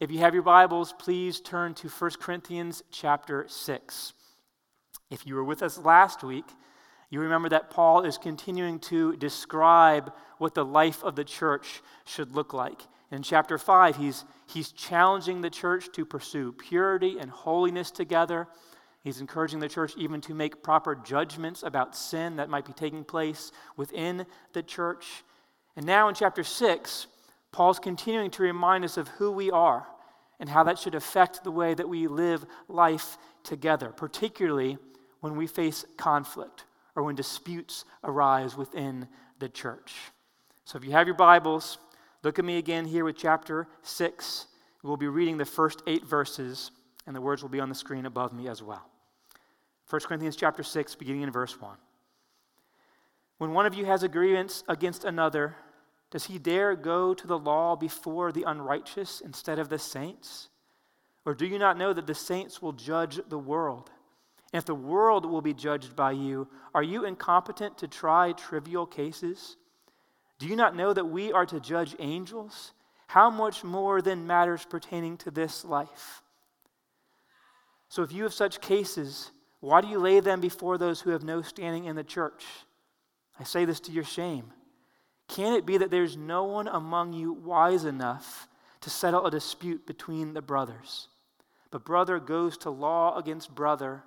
if you have your Bibles, please turn to 1 Corinthians chapter 6. If you were with us last week, you remember that Paul is continuing to describe what the life of the church should look like. In chapter 5, he's, he's challenging the church to pursue purity and holiness together. He's encouraging the church even to make proper judgments about sin that might be taking place within the church. And now in chapter 6, Paul's continuing to remind us of who we are and how that should affect the way that we live life together, particularly when we face conflict or when disputes arise within the church. So if you have your Bibles, look at me again here with chapter 6. We'll be reading the first eight verses, and the words will be on the screen above me as well. 1 Corinthians chapter 6, beginning in verse 1. When one of you has a grievance against another, does he dare go to the law before the unrighteous instead of the saints? Or do you not know that the saints will judge the world? And if the world will be judged by you, are you incompetent to try trivial cases? Do you not know that we are to judge angels? How much more than matters pertaining to this life? So if you have such cases, why do you lay them before those who have no standing in the church? I say this to your shame. Can it be that there's no one among you wise enough to settle a dispute between the brothers? But brother goes to law against brother,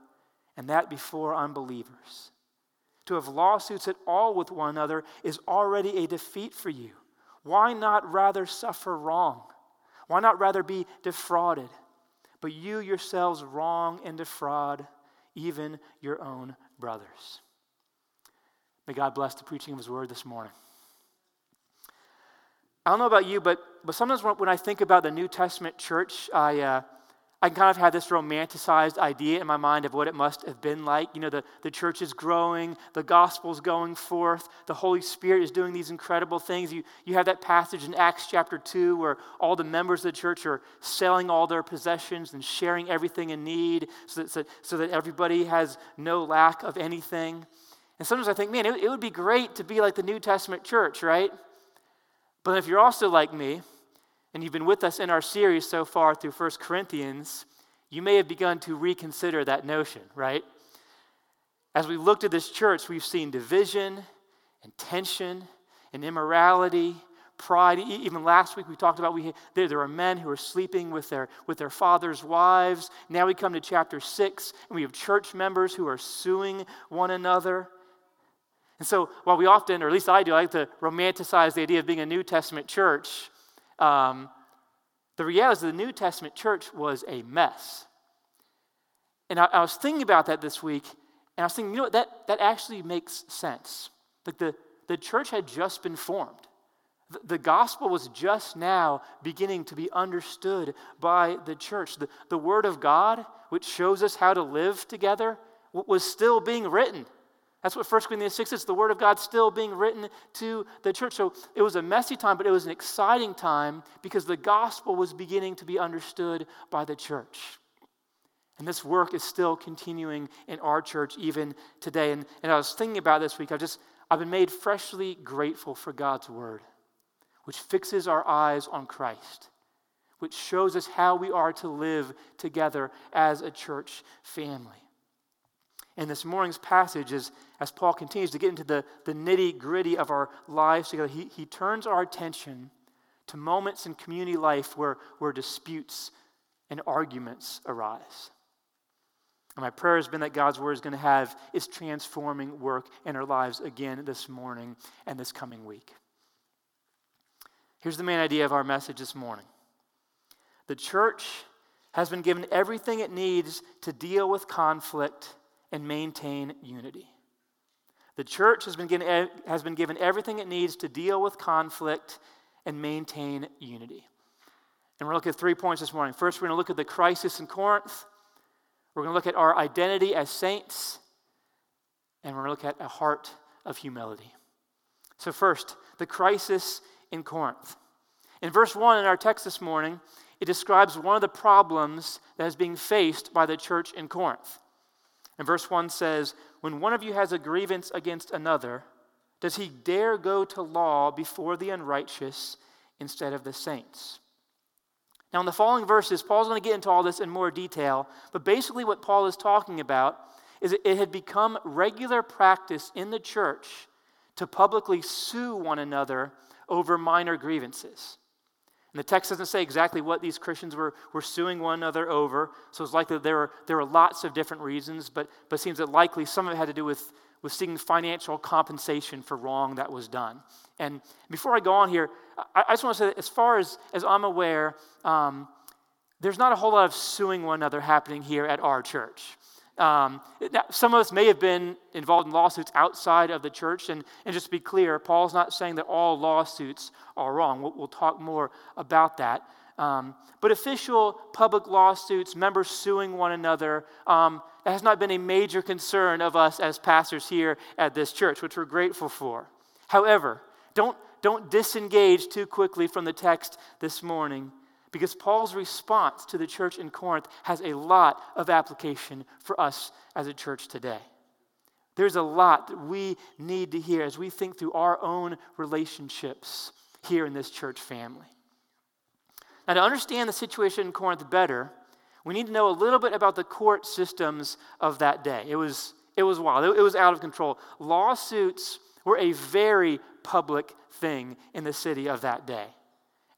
and that before unbelievers. To have lawsuits at all with one another is already a defeat for you. Why not rather suffer wrong? Why not rather be defrauded? But you yourselves wrong and defraud even your own brothers. May God bless the preaching of his word this morning. I don't know about you, but, but sometimes when, I think about the New Testament church, I, uh, I kind of have this romanticized idea in my mind of what it must have been like. You know, the, the church is growing, the gospel's going forth, the Holy Spirit is doing these incredible things. You, you have that passage in Acts chapter 2 where all the members of the church are selling all their possessions and sharing everything in need so that, so, so that everybody has no lack of anything. And sometimes I think, man, it, it would be great to be like the New Testament church, right? But if you're also like me, and you've been with us in our series so far through 1 Corinthians, you may have begun to reconsider that notion, right? As we looked at this church, we've seen division and tension and immorality, pride. Even last week we talked about we, there, there are men who are sleeping with their, with their father's wives. Now we come to chapter 6, and we have church members who are suing one another. And so, while we often, or at least I do, I like to romanticize the idea of being a New Testament church, um, the reality is the New Testament church was a mess. And I, I, was thinking about that this week, and I was thinking, you know what, that, that actually makes sense. Like the, the church had just been formed. The, gospel was just now beginning to be understood by the church. The, the word of God, which shows us how to live together, was still being written. That's what 1 Corinthians 6 is the Word of God still being written to the church. So it was a messy time, but it was an exciting time because the gospel was beginning to be understood by the church. And this work is still continuing in our church even today. And, and I was thinking about this week, I've just, I've been made freshly grateful for God's Word, which fixes our eyes on Christ, which shows us how we are to live together as a church family. And this morning's passage is as Paul continues to get into the, the nitty gritty of our lives together, he, he turns our attention to moments in community life where, where disputes and arguments arise. And my prayer has been that God's word is going to have its transforming work in our lives again this morning and this coming week. Here's the main idea of our message this morning the church has been given everything it needs to deal with conflict and maintain unity. The church has been, given, has been given everything it needs to deal with conflict and maintain unity. And we're going to look at three points this morning. First, we're going to look at the crisis in Corinth. We're going to look at our identity as saints. And we're going to look at a heart of humility. So, first, the crisis in Corinth. In verse 1 in our text this morning, it describes one of the problems that is being faced by the church in Corinth. And verse 1 says, When one of you has a grievance against another, does he dare go to law before the unrighteous instead of the saints? Now, in the following verses, Paul's going to get into all this in more detail, but basically, what Paul is talking about is it had become regular practice in the church to publicly sue one another over minor grievances. And the text doesn't say exactly what these Christians were, were suing one another over, so it's likely there were, there were lots of different reasons, but, but it seems that likely some of it had to do with, with seeking financial compensation for wrong that was done. And before I go on here, I, I just want to say that as far as, as I'm aware, um, there's not a whole lot of suing one another happening here at our church. Um, some of us may have been involved in lawsuits outside of the church, and, and just to be clear, Paul's not saying that all lawsuits are wrong. We'll, we'll talk more about that. Um, but official public lawsuits, members suing one another, um, has not been a major concern of us as pastors here at this church, which we're grateful for. However, don't, don't disengage too quickly from the text this morning because Paul's response to the church in Corinth has a lot of application for us as a church today. There's a lot that we need to hear as we think through our own relationships here in this church family. Now, to understand the situation in Corinth better, we need to know a little bit about the court systems of that day. It was, it was wild, it was out of control. Lawsuits were a very public thing in the city of that day.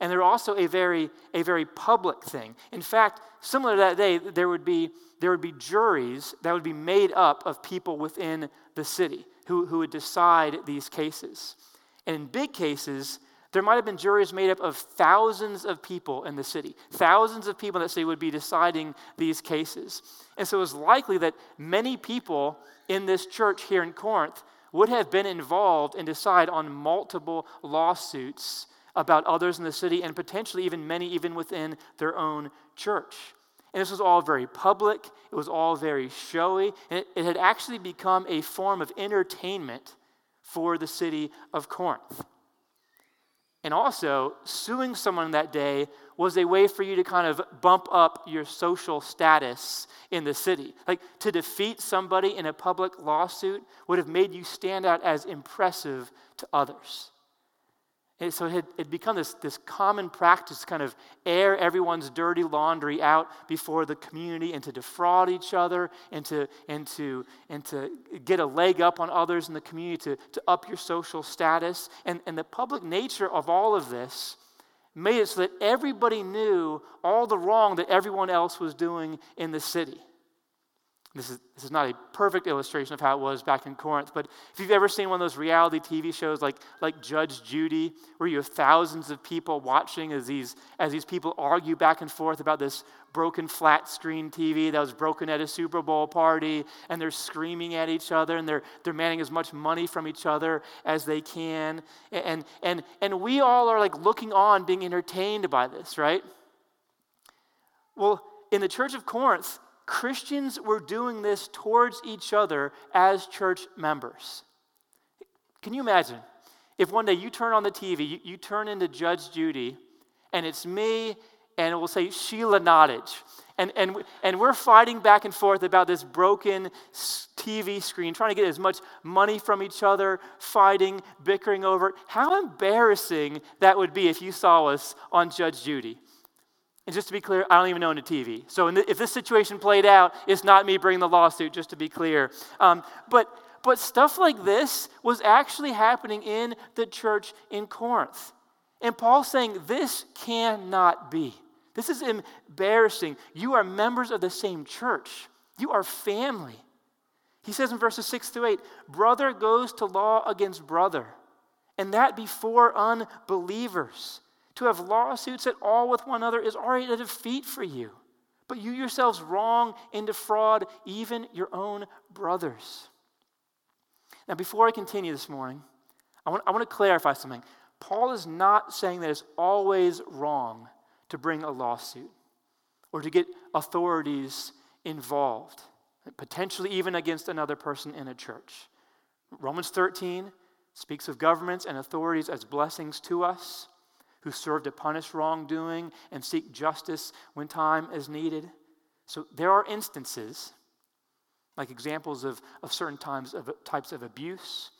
And they're also a very, a very public thing. In fact, similar to that day, there would, be, there would be juries that would be made up of people within the city who, who would decide these cases. And in big cases, there might have been juries made up of thousands of people in the city, thousands of people that say would be deciding these cases. And so it was likely that many people in this church here in Corinth would have been involved and decide on multiple lawsuits about others in the city and potentially even many even within their own church. And this was all very public, it was all very showy, and it, it had actually become a form of entertainment for the city of Corinth. And also, suing someone that day was a way for you to kind of bump up your social status in the city. Like to defeat somebody in a public lawsuit would have made you stand out as impressive to others. And so it had, become this, this common practice to kind of air everyone's dirty laundry out before the community and to defraud each other and to, and to, and to get a leg up on others in the community to, to up your social status. And, and the public nature of all of this made it so that everybody knew all the wrong that everyone else was doing in the city. This is, this is not a perfect illustration of how it was back in Corinth, but if you've ever seen one of those reality TV shows like, like Judge Judy, where you have thousands of people watching as these, as these people argue back and forth about this broken flat screen TV that was broken at a Super Bowl party, and they're screaming at each other and they're demanding as much money from each other as they can. And, and, and we all are like looking on, being entertained by this, right? Well, in the church of Corinth, Christians were doing this towards each other as church members. Can you imagine if one day you turn on the TV, you, you turn into Judge Judy, and it's me, and it will say Sheila Nottage. And, and, and we're fighting back and forth about this broken TV screen, trying to get as much money from each other, fighting, bickering over it. How embarrassing that would be if you saw us on Judge Judy. And just to be clear, I don't even own a TV. So the, if this situation played out, it's not me bringing the lawsuit, just to be clear. Um, but, but stuff like this was actually happening in the church in Corinth. And Paul's saying, this cannot be. This is embarrassing. You are members of the same church, you are family. He says in verses 6 to 8, brother goes to law against brother, and that before unbelievers. To have lawsuits at all with one another is already a defeat for you. But you yourselves wrong and defraud even your own brothers. Now, before I continue this morning, I want, I want to clarify something. Paul is not saying that it's always wrong to bring a lawsuit or to get authorities involved, potentially even against another person in a church. Romans 13 speaks of governments and authorities as blessings to us who serve to punish wrongdoing and seek justice when time is needed. So there are instances, like examples of, of certain times of types of abuse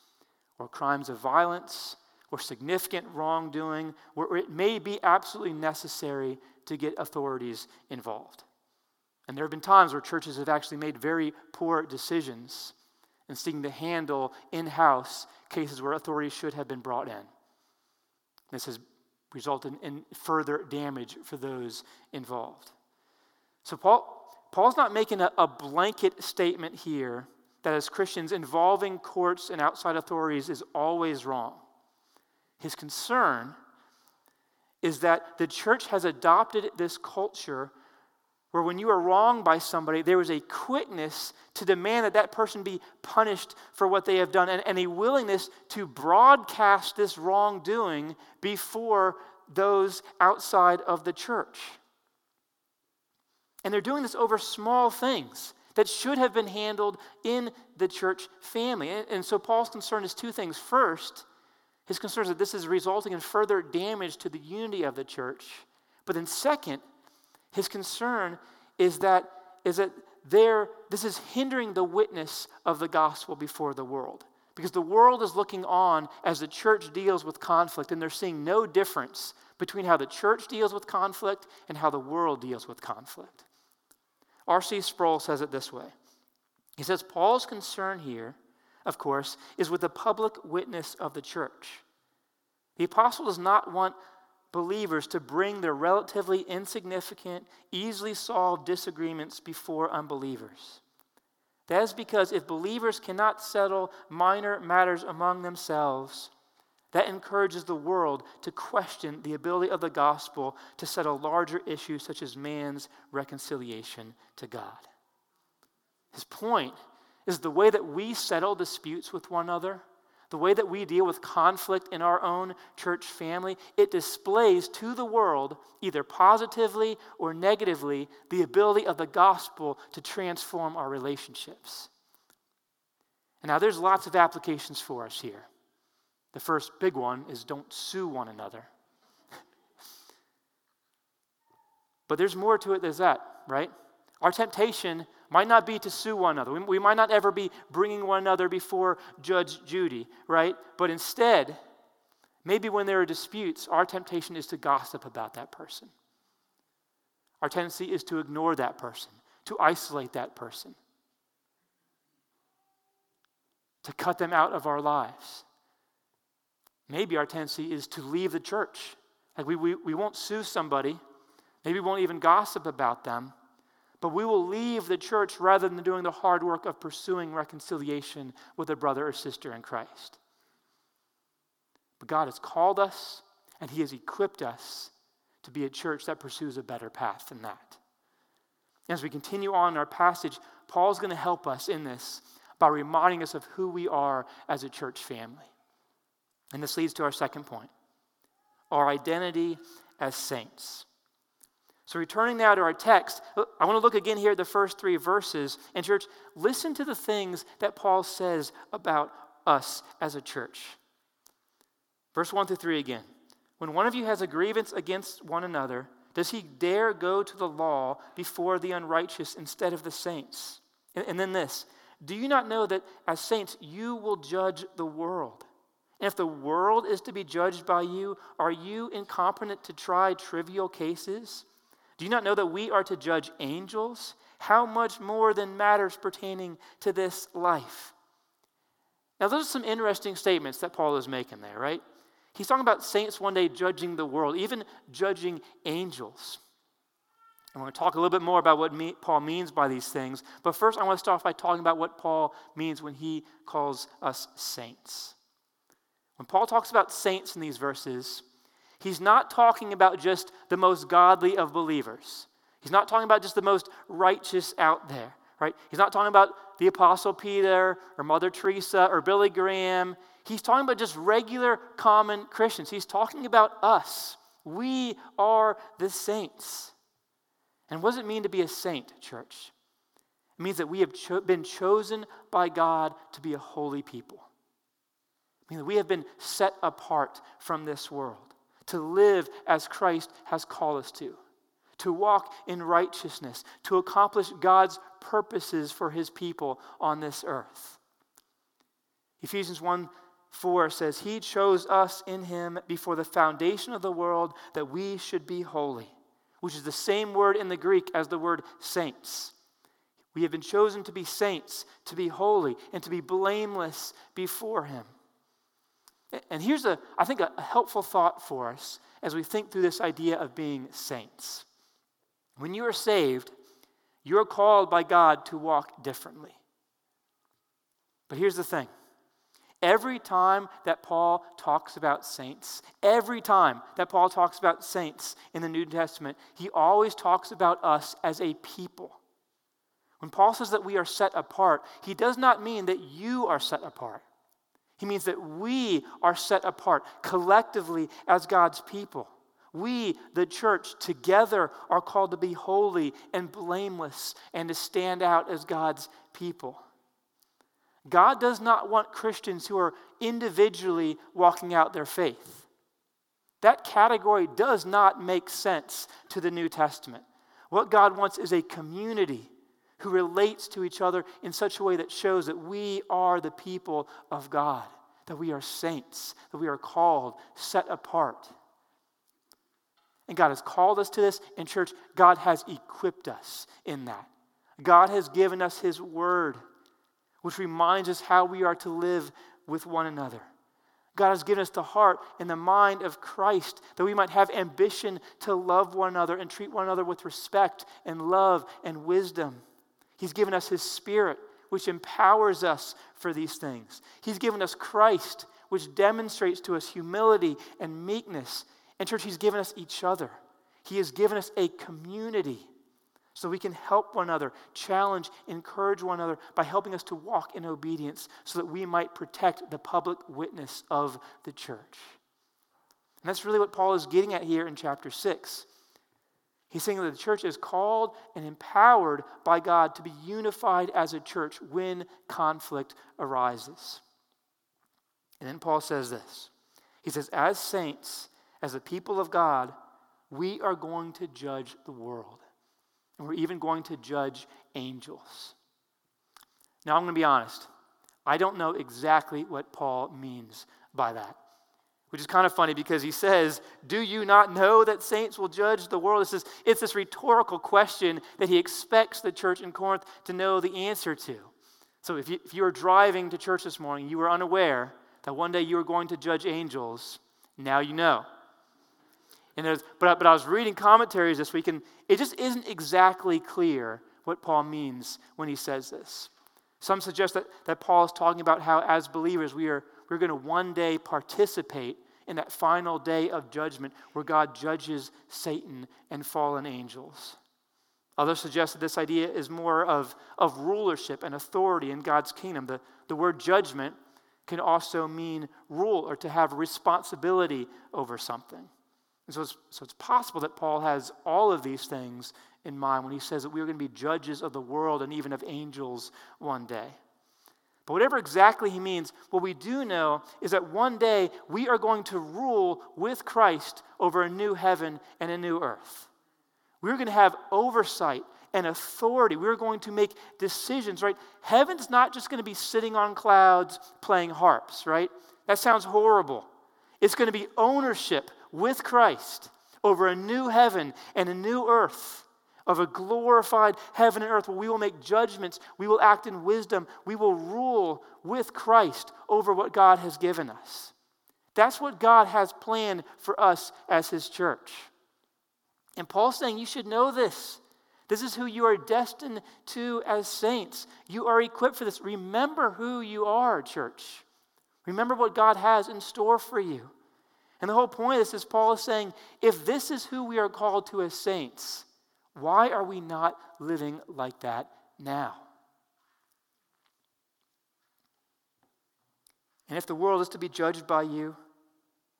or crimes of violence, or significant wrongdoing where it may be absolutely necessary to get authorities involved. And there have been times where churches have actually made very poor decisions in seeking to handle in house cases where authorities should have been brought in. This has resulted in further damage for those involved. So, Paul, Paul's not making a, a blanket statement here that as Christians, involving courts and outside authorities is always wrong. His concern is that the church has adopted this culture where when you are wronged by somebody, there is a quickness to demand that that person be punished for what they have done and, and a willingness to broadcast this wrongdoing before those outside of the church. And they're doing this over small things that should have been handled in the church family. And, and so Paul's concern is two things. First, his concern is that this is resulting in further damage to the unity of the church. But then, second, his concern is that, is that there, this is hindering the witness of the gospel before the world. Because the world is looking on as the church deals with conflict, and they're seeing no difference between how the church deals with conflict and how the world deals with conflict. R.C. Sproul says it this way He says, Paul's concern here, of course, is with the public witness of the church. The apostle does not want believers to bring their relatively insignificant, easily solved disagreements before unbelievers. That is because if believers cannot settle minor matters among themselves, that encourages the world to question the ability of the gospel to settle larger issues such as man's reconciliation to God. His point is the way that we settle disputes with one another the way that we deal with conflict in our own church family, it displays to the world, either positively or negatively, the ability of the gospel to transform our relationships. And now there's lots of applications for us here. The first big one is don't sue one another. but there's more to it than that, right? Our temptation might not be to sue one another. We, we might not ever be bringing one another before Judge Judy, right? But instead, maybe when there are disputes, our temptation is to gossip about that person. Our tendency is to ignore that person, to isolate that person, to cut them out of our lives. Maybe our tendency is to leave the church. Like we, we, we won't sue somebody, maybe we won't even gossip about them but we will leave the church rather than doing the hard work of pursuing reconciliation with a brother or sister in Christ. But God has called us and He has equipped us to be a church that pursues a better path than that. As we continue on in our passage, Paul's going to help us in this by reminding us of who we are as a church family. And this leads to our second point our identity as saints. So, returning now to our text, I want to look again here at the first three verses. And, church, listen to the things that Paul says about us as a church. Verse 1 through 3 again. When one of you has a grievance against one another, does he dare go to the law before the unrighteous instead of the saints? And, and then this Do you not know that as saints you will judge the world? And if the world is to be judged by you, are you incompetent to try trivial cases? Do you not know that we are to judge angels? How much more than matters pertaining to this life? Now, those are some interesting statements that Paul is making there, right? He's talking about saints one day judging the world, even judging angels. I want to talk a little bit more about what me, Paul means by these things. But first, I want to start off by talking about what Paul means when he calls us saints. When Paul talks about saints in these verses, he's not talking about just the most godly of believers. He's not talking about just the most righteous out there, right? He's not talking about the Apostle Peter or Mother Teresa or Billy Graham. He's talking about just regular, common Christians. He's talking about us. We are the saints. And what does it mean to be a saint, church? It means that we have cho- been chosen by God to be a holy people. I mean, we have been set apart from this world to live as Christ has called us to, to walk in righteousness, to accomplish God's purposes for his people on this earth. Ephesians 1 4 says, He chose us in Him before the foundation of the world that we should be holy, which is the same word in the Greek as the word saints. We have been chosen to be saints, to be holy, and to be blameless before Him. And here's, a, I think, a helpful thought for us as we think through this idea of being saints. When you are saved, you're called by God to walk differently. But here's the thing every time that Paul talks about saints, every time that Paul talks about saints in the New Testament, he always talks about us as a people. When Paul says that we are set apart, he does not mean that you are set apart. He means that we are set apart collectively as God's people. We, the church, together are called to be holy and blameless and to stand out as God's people. God does not want Christians who are individually walking out their faith. That category does not make sense to the New Testament. What God wants is a community who relates to each other in such a way that shows that we are the people of God, that we are saints, that we are called, set apart. And God has called us to this, and church, God has equipped us in that. God has given us His word, which reminds us how we are to live with one another. God has given us the heart and the mind of Christ that we might have ambition to love one another and treat one another with respect and love and wisdom. He's given us His Spirit, which empowers us for these things. He's given us Christ, which demonstrates to us humility and meekness. And, church, He's given us each other. He has given us a community so we can help one another, challenge, encourage one another by helping us to walk in obedience so that we might protect the public witness of the church. And that's really what Paul is getting at here in chapter 6. He's saying that the church is called and empowered by God to be unified as a church when conflict arises. And then Paul says this He says, As saints, as the people of God, we are going to judge the world. And we're even going to judge angels. Now, I'm going to be honest. I don't know exactly what Paul means by that which is kind of funny because he says, Do you not know that saints will judge the world? This is, it's this rhetorical question that he expects the church in Corinth to know the answer to. So if you, if you were driving to church this morning, you were unaware that one day you were going to judge angels. Now you know. And there's, but, but I was reading commentaries this week, and it just isn't exactly clear what Paul means when he says this. Some suggest that, that Paul is talking about how, as believers, we are we're going to one day participate in that final day of judgment where God judges Satan and fallen angels. Others suggest that this idea is more of, of rulership and authority in God's kingdom. The, the word judgment can also mean rule or to have responsibility over something. And so it's, so it's possible that Paul has all of these things in mind when he says that we are going to be judges of the world and even of angels one day. But whatever exactly he means, what we do know is that one day we are going to rule with Christ over a new heaven and a new earth. We're going to have oversight and authority. We're going to make decisions, right? Heaven's not just going to be sitting on clouds playing harps, right? That sounds horrible. It's going to be ownership with Christ over a new heaven and a new earth of a glorified heaven and earth where we will make judgments, we will act in wisdom, we will rule with Christ over what God has given us. That's what God has planned for us as His church. And Paul's saying you should know this. This is who you are destined to as saints. You are equipped for this. Remember who you are, church. Remember what God has in store for you. And the whole point of this is Paul is saying if this is who we are called to as saints, why are we not living like that now? And if the world is to be judged by you,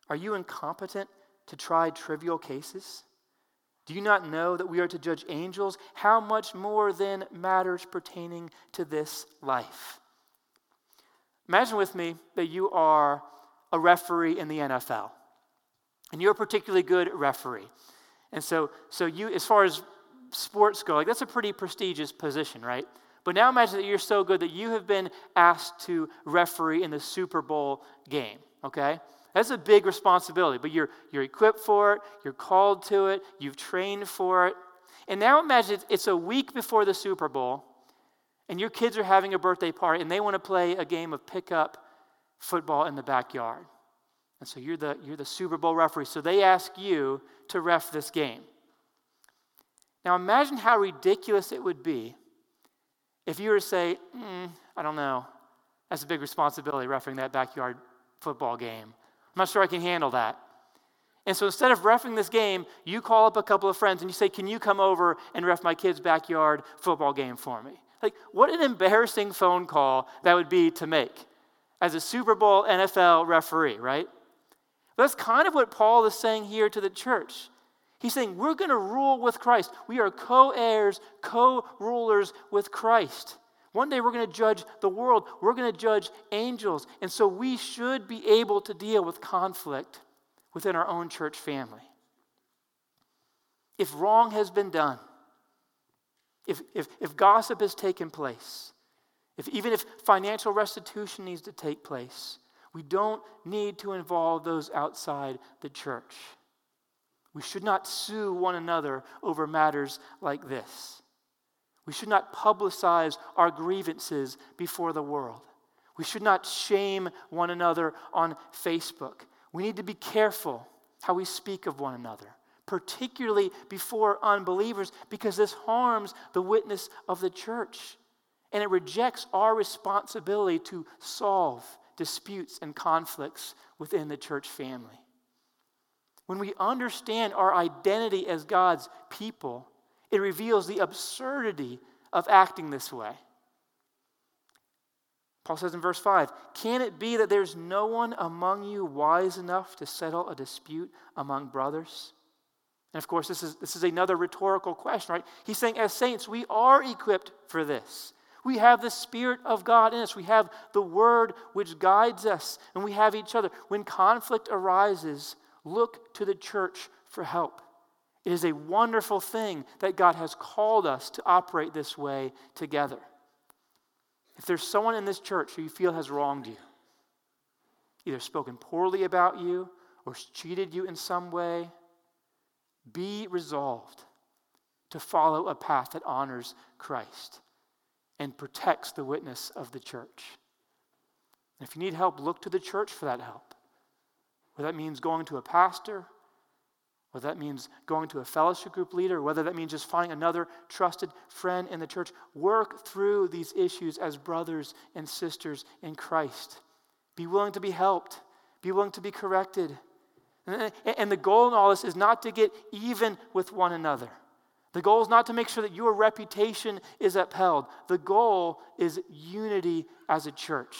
are you incompetent to try trivial cases? Do you not know that we are to judge angels? How much more then matters pertaining to this life? Imagine with me that you are a referee in the NFL, and you're a particularly good referee. And so, so you, as far as sports go, like that's a pretty prestigious position, right? But now imagine that you're so good that you have been asked to referee in the Super Bowl game, okay? That's a big responsibility, but you're, you're equipped for it, you're called to it, you've trained for it. And now imagine it's a week before the Super Bowl, and your kids are having a birthday party, and they want to play a game of pickup football in the backyard. And so you're the, you're the Super Bowl referee. So they ask you to ref this game. Now imagine how ridiculous it would be if you were to say, mm, I don't know, that's a big responsibility, refereeing that backyard football game. I'm not sure I can handle that. And so instead of refing this game, you call up a couple of friends and you say, Can you come over and ref my kid's backyard football game for me? Like, what an embarrassing phone call that would be to make as a Super Bowl NFL referee, right? That's kind of what Paul is saying here to the church. He's saying, We're going to rule with Christ. We are co heirs, co rulers with Christ. One day we're going to judge the world, we're going to judge angels. And so we should be able to deal with conflict within our own church family. If wrong has been done, if, if, if gossip has taken place, if, even if financial restitution needs to take place, we don't need to involve those outside the church. We should not sue one another over matters like this. We should not publicize our grievances before the world. We should not shame one another on Facebook. We need to be careful how we speak of one another, particularly before unbelievers, because this harms the witness of the church and it rejects our responsibility to solve disputes and conflicts within the church family. When we understand our identity as God's people, it reveals the absurdity of acting this way. Paul says in verse 5 Can it be that there's no one among you wise enough to settle a dispute among brothers? And of course, this is, this is another rhetorical question, right? He's saying, as saints, we are equipped for this. We have the Spirit of God in us. We have the Word which guides us, and we have each other. When conflict arises, look to the church for help. It is a wonderful thing that God has called us to operate this way together. If there's someone in this church who you feel has wronged you, either spoken poorly about you or cheated you in some way, be resolved to follow a path that honors Christ and protects the witness of the church. And if you need help, look to the church for that help. Whether that means going to a pastor, whether that means going to a fellowship group leader, whether that means just finding another trusted friend in the church, work through these issues as brothers and sisters in Christ. Be willing to be helped, be willing to be corrected. And the goal in all this is not to get even with one another. The goal is not to make sure that your reputation is upheld. The goal is unity as a church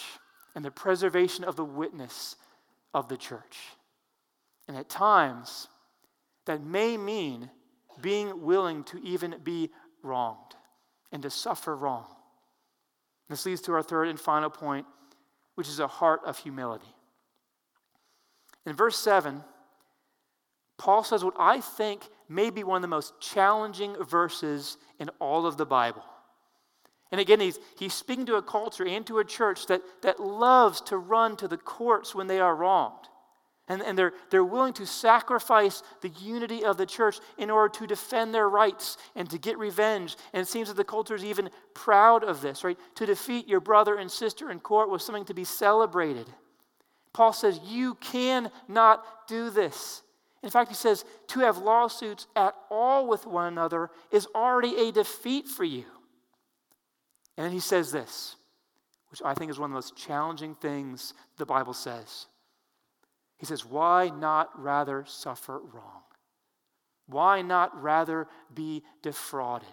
and the preservation of the witness of the church. And at times, that may mean being willing to even be wronged and to suffer wrong. This leads to our third and final point, which is a heart of humility. In verse 7, Paul says what I think may be one of the most challenging verses in all of the Bible. And again, he's, he's speaking to a culture and to a church that, that loves to run to the courts when they are wronged. And, and they're, they're willing to sacrifice the unity of the church in order to defend their rights and to get revenge. And it seems that the culture is even proud of this, right? To defeat your brother and sister in court was something to be celebrated. Paul says, You cannot do this. In fact, he says to have lawsuits at all with one another is already a defeat for you. And he says this, which I think is one of the most challenging things the Bible says. He says, Why not rather suffer wrong? Why not rather be defrauded?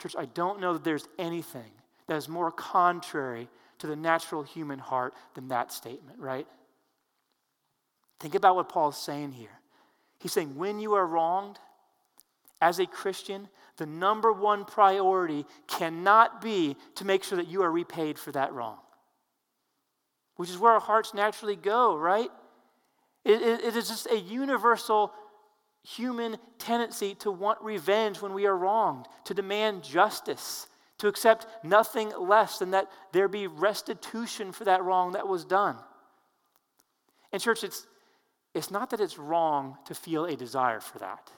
Church, I don't know that there's anything that is more contrary to the natural human heart than that statement, right? Think about what Paul's saying here. He's saying, when you are wronged, as a Christian, the number one priority cannot be to make sure that you are repaid for that wrong, which is where our hearts naturally go, right? it, it, it is just a universal human tendency to want revenge when we are wronged, to demand justice, to accept nothing less than that there be restitution for that wrong that was done. And, church, it's, it's not that it's wrong to feel a desire for that.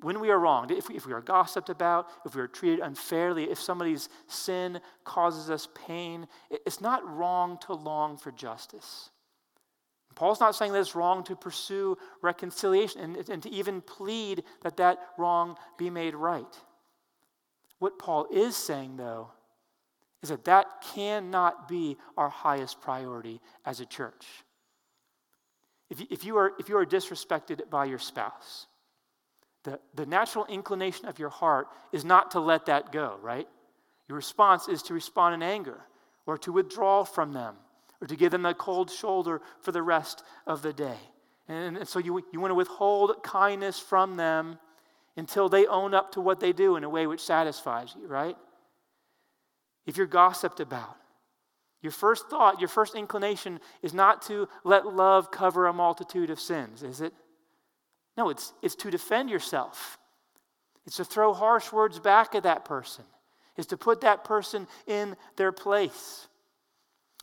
When we are wronged, if we, if we are gossiped about, if we are treated unfairly, if somebody's sin causes us pain, it's not wrong to long for justice. Paul's not saying that it's wrong to pursue reconciliation and, and to even plead that that wrong be made right. What Paul is saying, though, is that that cannot be our highest priority as a church. If you, if you, are, if you are disrespected by your spouse, the, the natural inclination of your heart is not to let that go, right? Your response is to respond in anger or to withdraw from them or to give them the cold shoulder for the rest of the day. And, and so you, you want to withhold kindness from them until they own up to what they do in a way which satisfies you, right? If you're gossiped about, your first thought, your first inclination is not to let love cover a multitude of sins, is it? No, it's, it's to defend yourself. It's to throw harsh words back at that person. It's to put that person in their place.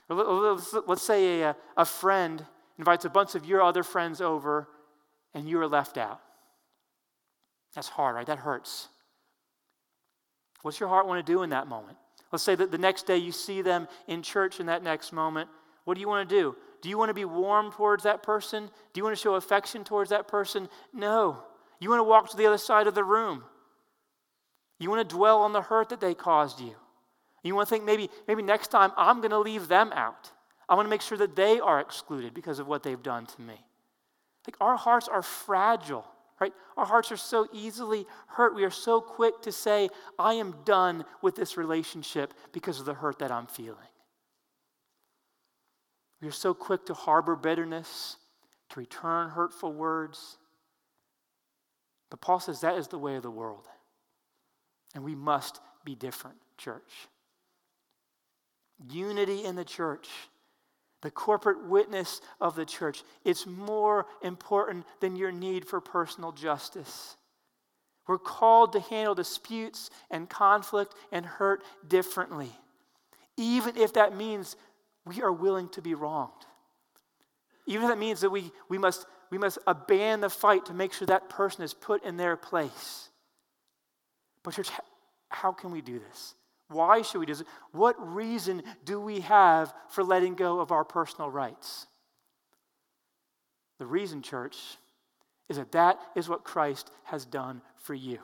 Let's say a, a friend invites a bunch of your other friends over and you are left out. That's hard, right? That hurts. What's your heart want to do in that moment? Let's say that the next day you see them in church in that next moment. What do you want to do? Do you want to be warm towards that person? Do you want to show affection towards that person? No. You want to walk to the other side of the room. You want to dwell on the hurt that they caused you. You want to think maybe, maybe next time I'm going to leave them out. I want to make sure that they are excluded because of what they've done to me. Like our hearts are fragile, right? Our hearts are so easily hurt. We are so quick to say, I am done with this relationship because of the hurt that I'm feeling. Are so quick to harbor bitterness, to return hurtful words. But Paul says that is the way of the world. And we must be different, church unity in the church, the corporate witness of the church. It's more important than your need for personal justice. We're called to handle disputes and conflict and hurt differently, even if that means we are willing to be wronged. Even if that means that we, we, must, we must abandon the fight to make sure that person is put in their place. But, church, how can we do this? Why should we do this? What reason do we have for letting go of our personal rights? The reason, church, is that that is what Christ has done for you.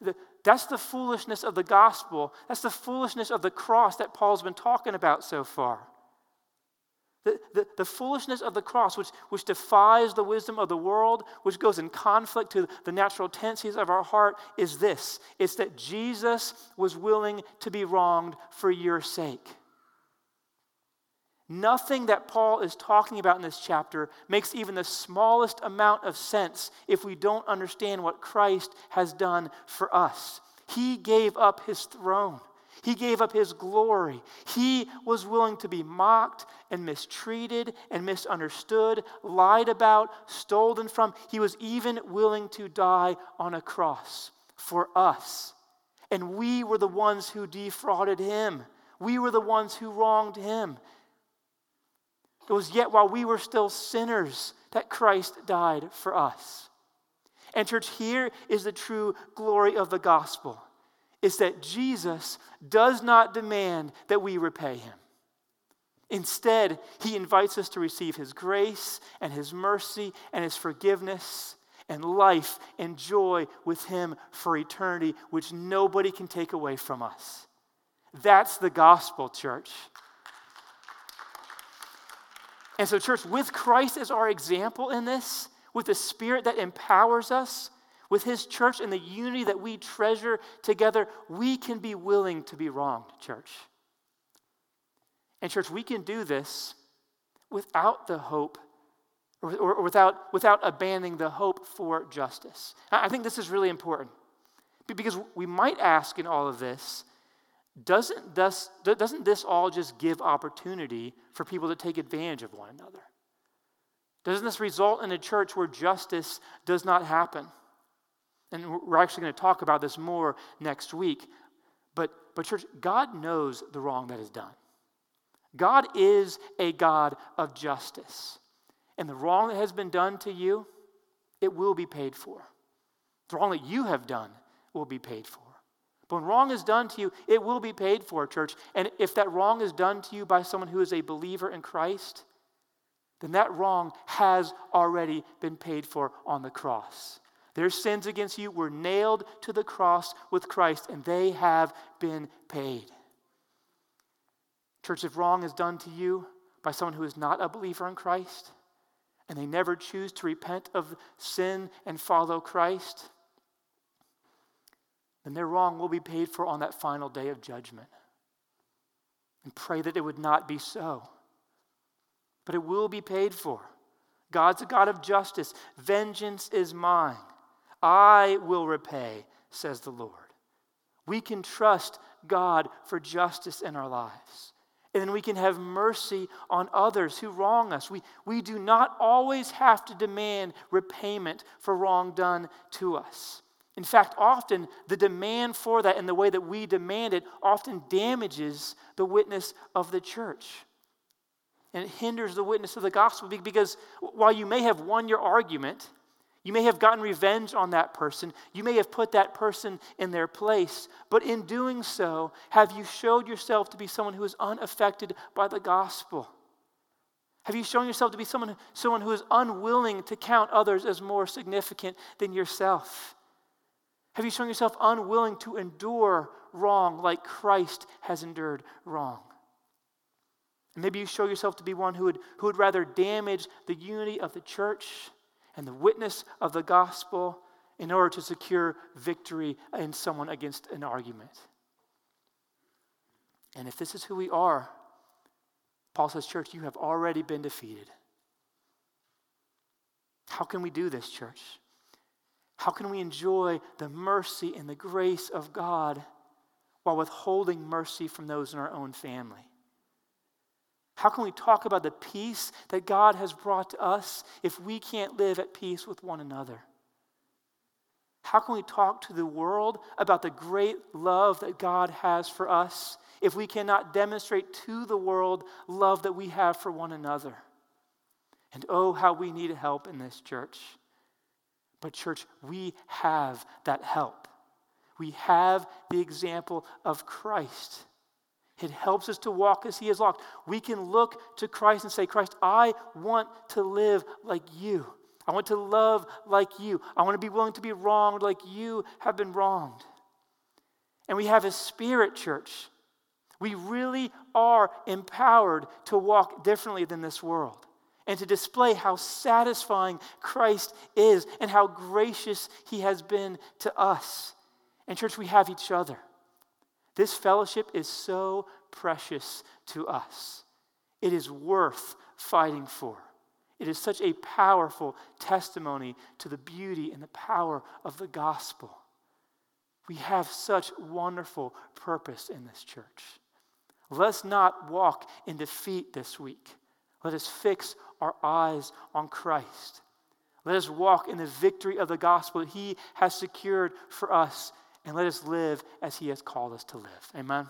The, that's the foolishness of the gospel. That's the foolishness of the cross that Paul's been talking about so far. The, the, the, foolishness of the cross, which, which defies the wisdom of the world, which goes in conflict to the natural tendencies of our heart, is this it's that Jesus was willing to be wronged for your sake. Nothing that Paul is talking about in this chapter makes even the smallest amount of sense if we don't understand what Christ has done for us. He gave up his throne. He gave up his glory. He was willing to be mocked and mistreated and misunderstood, lied about, stolen from. He was even willing to die on a cross for us. And we were the ones who defrauded him. We were the ones who wronged him. It was yet while we were still sinners that Christ died for us. And, church, here is the true glory of the gospel is that Jesus does not demand that we repay him. Instead, he invites us to receive his grace and his mercy and his forgiveness and life and joy with him for eternity, which nobody can take away from us. That's the gospel, church. And so, church, with Christ as our example in this, with the Spirit that empowers us, with His church and the unity that we treasure together, we can be willing to be wronged, church. And, church, we can do this without the hope or, or, without, without abandoning the hope for justice. I think this is really important because we might ask in all of this doesn't this, doesn't this all just give opportunity for people to take advantage of one another? Doesn't this result in a church where justice does not happen? And we're actually going to talk about this more next week. But, but, church, God knows the wrong that is done. God is a God of justice. And the wrong that has been done to you, it will be paid for. The wrong that you have done will be paid for. But when wrong is done to you, it will be paid for, church. And if that wrong is done to you by someone who is a believer in Christ, then that wrong has already been paid for on the cross. Their sins against you were nailed to the cross with Christ, and they have been paid. Church, if wrong is done to you by someone who is not a believer in Christ, and they never choose to repent of sin and follow Christ, then their wrong will be paid for on that final day of judgment. And pray that it would not be so. But it will be paid for. God's a God of justice. Vengeance is mine. I will repay, says the Lord. We can trust God for justice in our lives. And then we can have mercy on others who wrong us. We, we do not always have to demand repayment for wrong done to us. In fact, often the demand for that and the way that we demand it often damages the witness of the church. And it hinders the witness of the gospel because while you may have won your argument, you may have gotten revenge on that person. You may have put that person in their place. But in doing so, have you showed yourself to be someone who is unaffected by the gospel? Have you shown yourself to be someone, someone who is unwilling to count others as more significant than yourself? Have you shown yourself unwilling to endure wrong like Christ has endured wrong? Maybe you show yourself to be one who would, who would rather damage the unity of the church and the witness of the gospel in order to secure victory in someone against an argument. And if this is who we are, Paul says, Church, you have already been defeated. How can we do this, church? How can we enjoy the mercy and the grace of God while withholding mercy from those in our own family? How can we talk about the peace that God has brought to us if we can't live at peace with one another? How can we talk to the world about the great love that God has for us if we cannot demonstrate to the world love that we have for one another? And oh, how we need help in this church. But, church, we have that help. We have the example of Christ. It helps us to walk as He has walked. We can look to Christ and say, Christ, I want to live like you. I want to love like you. I want to be willing to be wronged like you have been wronged. And we have a spirit, church. We really are empowered to walk differently than this world and to display how satisfying Christ is and how gracious he has been to us. And, church, we have each other. This fellowship is so precious to us. It is worth fighting for. It is such a powerful testimony to the beauty and the power of the gospel. We have such wonderful purpose in this church. Let's not walk in defeat this week. Let us fix our eyes on Christ. Let us walk in the victory of the gospel that He has secured for us, and let us live as He has called us to live. Amen.